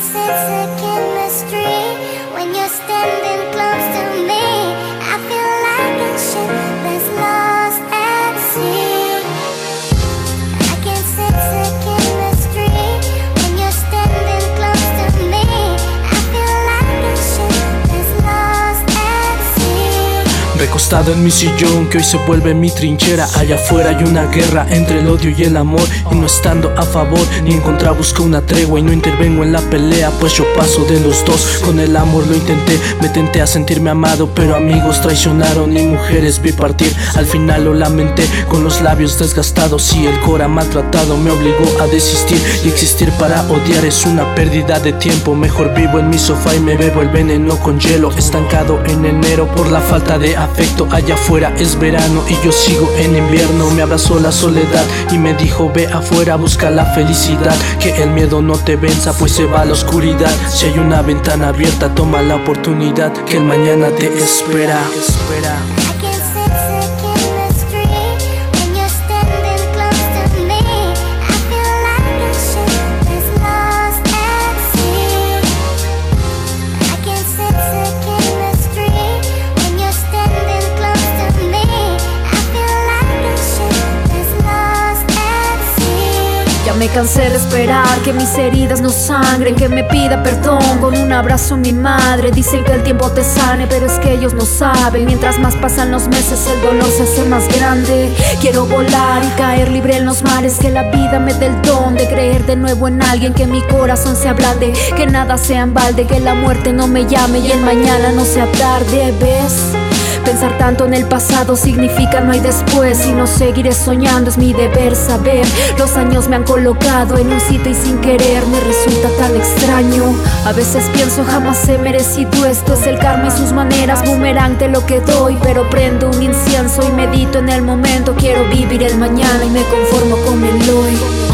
sense is a chemistry when you're standing Recostado en mi sillón que hoy se vuelve mi trinchera. Allá afuera hay una guerra entre el odio y el amor Y no estando a favor ni en contra busco una tregua Y no intervengo en la pelea pues yo paso de los dos. Con el amor lo intenté, me tenté a sentirme amado Pero amigos traicionaron y mujeres vi partir. Al final lo lamenté con los labios desgastados Y el cora maltratado me obligó a desistir. Y existir para odiar es una pérdida de tiempo. Mejor vivo en mi sofá y me bebo el veneno con hielo Estancado en enero por la falta de afecto Allá afuera es verano y yo sigo en invierno. Me abrazó la soledad y me dijo ve afuera busca la felicidad Que el miedo no te venza pues se va a la oscuridad. Si hay una ventana abierta toma la oportunidad Que el mañana te espera, me cansé de esperar que mis heridas no sangren, que me pida perdón con un abrazo mi madre. Dicen que el tiempo te sane, pero es que ellos no saben. Mientras más pasan los meses, el dolor se hace más grande. Quiero volar y caer libre en los mares, que la vida me dé el don de creer de nuevo en alguien, que mi corazón se ablande, que nada sea en balde, que la muerte no me llame y el mañana no sea tarde, ¿ves? Pensar tanto en el pasado significa no hay después y no seguiré soñando es mi deber saber. Los años me han colocado en un sitio y sin querer me resulta tan extraño. A veces pienso jamás he merecido esto, es el karma y sus maneras, boomerang de lo que doy, pero prendo un incienso y medito en el momento. Quiero vivir el mañana y me conformo con el hoy.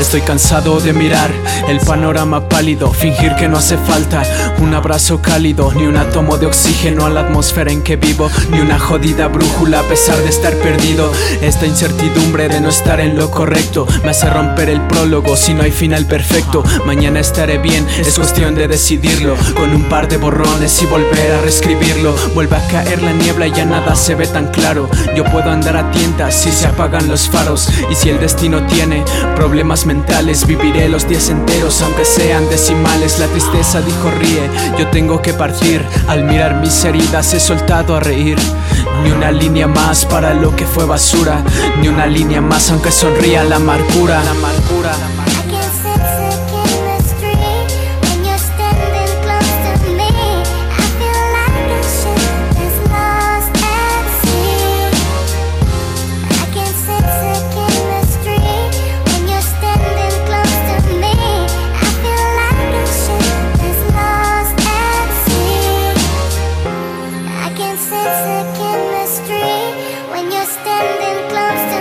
Estoy cansado de mirar el panorama pálido, fingir que no hace falta un abrazo cálido, ni un átomo de oxígeno a la atmósfera en que vivo, ni una jodida brújula a pesar de estar perdido. Esta incertidumbre de no estar en lo correcto me hace romper el prólogo si no hay final perfecto. Mañana estaré bien, es cuestión de decidirlo, con un par de borrones y volver a reescribirlo. Vuelve a caer la niebla y ya nada se ve tan claro. Yo puedo andar a tientas si se apagan los faros, y si el destino tiene problemas mentales, viviré los días enteros, aunque sean decimales. La tristeza dijo ríe, yo tengo que partir. Al mirar mis heridas he soltado a reír. Ni una línea más para lo que fue basura, ni una línea más aunque sonría la. La amargura. standing close